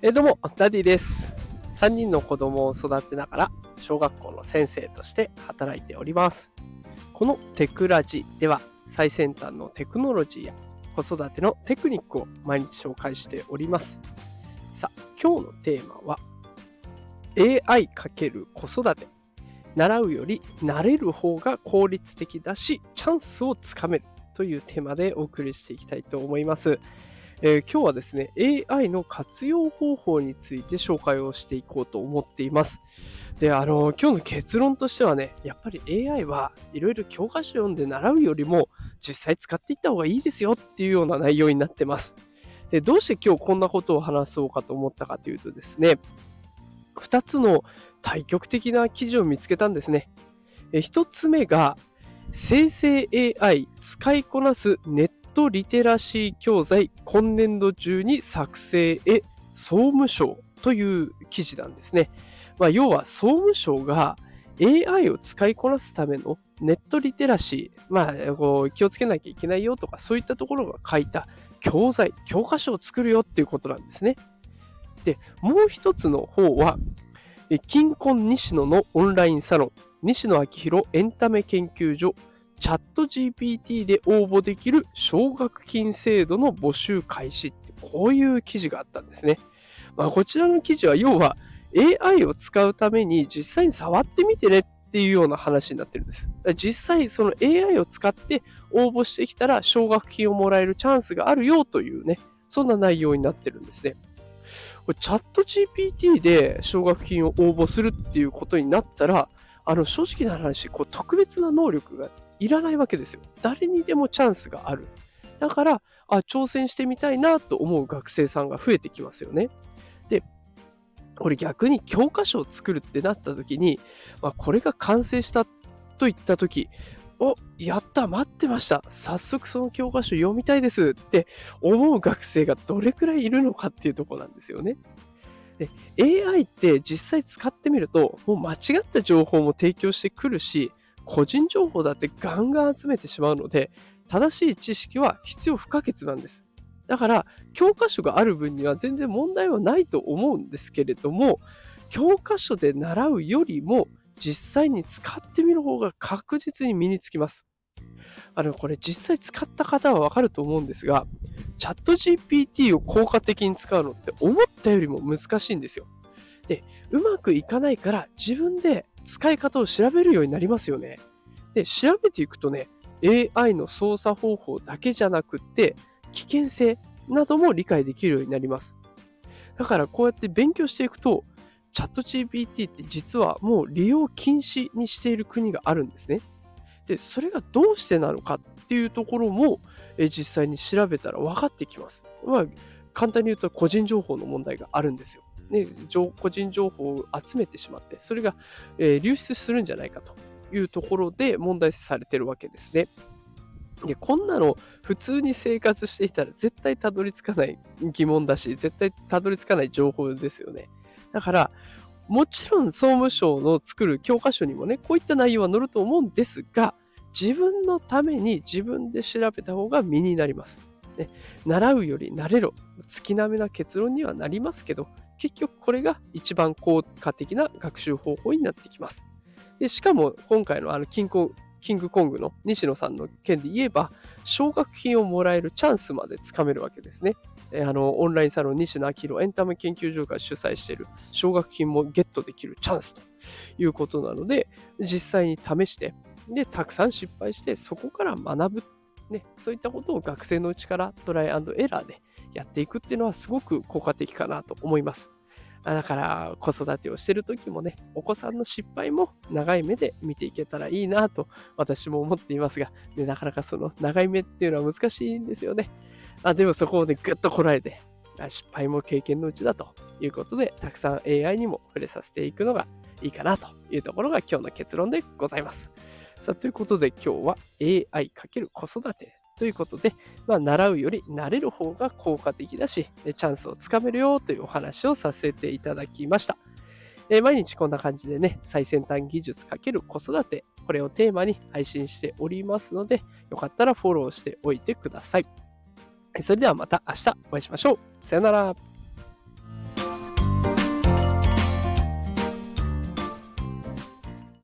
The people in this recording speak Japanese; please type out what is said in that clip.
えどうも、ダディです。3人の子供を育てながら、小学校の先生として働いております。このテクラジでは、最先端のテクノロジーや子育てのテクニックを毎日紹介しております。さあ、今日のテーマは、AI× 子育て。習うより慣れる方が効率的だし、チャンスをつかめるというテーマでお送りしていきたいと思います。えー、今日はですね、AI の活用方法について紹介をしていこうと思っています。で、あの、今日の結論としてはね、やっぱり AI はいろいろ教科書読んで習うよりも実際使っていった方がいいですよっていうような内容になってます。で、どうして今日こんなことを話そうかと思ったかというとですね、2つの対極的な記事を見つけたんですね。1つ目が、生成 AI 使いこなすネットトリテラシー教材今年度中に作成へ総務省という記事なんですね。まあ、要は総務省が AI を使いこなすためのネットリテラシー、まあ、こう気をつけなきゃいけないよとか、そういったところが書いた教材、教科書を作るよっていうことなんですね。で、もう一つの方は、金婚西野のオンラインサロン、西野昭弘エンタメ研究所チャット GPT で応募できる奨学金制度の募集開始ってこういう記事があったんですね。まあ、こちらの記事は要は AI を使うために実際に触ってみてねっていうような話になってるんです。実際その AI を使って応募してきたら奨学金をもらえるチャンスがあるよというね、そんな内容になってるんですね。これチャット GPT で奨学金を応募するっていうことになったら、あの正直な話、こう特別な能力がいらないわけですよ。誰にでもチャンスがある。だから、あ、挑戦してみたいなと思う学生さんが増えてきますよね。で、俺逆に教科書を作るってなった時に、まあ、これが完成したといった時、お、やった、待ってました。早速その教科書読みたいですって思う学生がどれくらいいるのかっていうとこなんですよね。で、AI って実際使ってみると、もう間違った情報も提供してくるし、個人情報だってガンガン集めてしまうので、正しい知識は必要不可欠なんです。だから、教科書がある分には全然問題はないと思うんですけれども、教科書で習うよりも実際に使ってみる方が確実に身につきます。あの、これ実際使った方はわかると思うんですが、チャット GPT を効果的に使うのって思ったよりも難しいんですよ。で、うまくいかないから自分で使い方を調べるようになりますよね。で、調べていくとね、AI の操作方法だけじゃなくって、危険性なども理解できるようになります。だからこうやって勉強していくと、チャット GPT って実はもう利用禁止にしている国があるんですね。で、それがどうしてなのかっていうところも、え実際に調べたら分かってきます。まあ、簡単に言うと個人情報の問題があるんですよ。ね、個人情報を集めてしまって、それが、えー、流出するんじゃないかというところで問題視されてるわけですね。で、こんなの普通に生活していたら絶対たどり着かない疑問だし、絶対たどり着かない情報ですよね。だから、もちろん総務省の作る教科書にもね、こういった内容は載ると思うんですが、自分のために自分で調べた方が身になります。ね、習うより慣れろ。月並みな結論にはなりますけど、結局これが一番効果的な学習方法になってきます。でしかも今回のあのキンコキングコングの西野さんの件で言えば、奨学金をもらえるチャンスまでつかめるわけですね。えあの、オンラインサロン西野明宏エンタメ研究所が主催している奨学金もゲットできるチャンスということなので、実際に試して、で、たくさん失敗して、そこから学ぶ。ね、そういったことを学生のうちからトライアンドエラーでやっていくっていうのはすごく効果的かなと思います。だから子育てをしてる時もね、お子さんの失敗も長い目で見ていけたらいいなと私も思っていますが、ね、なかなかその長い目っていうのは難しいんですよね。あでもそこをね、ぐっとこらえて、失敗も経験のうちだということで、たくさん AI にも触れさせていくのがいいかなというところが今日の結論でございます。さあ、ということで今日は AI× 子育てということで、まあ、習うより慣れる方が効果的だし、チャンスをつかめるよというお話をさせていただきました。え毎日こんな感じでね、最先端技術×子育て、これをテーマに配信しておりますので、よかったらフォローしておいてください。それではまた明日お会いしましょう。さよなら。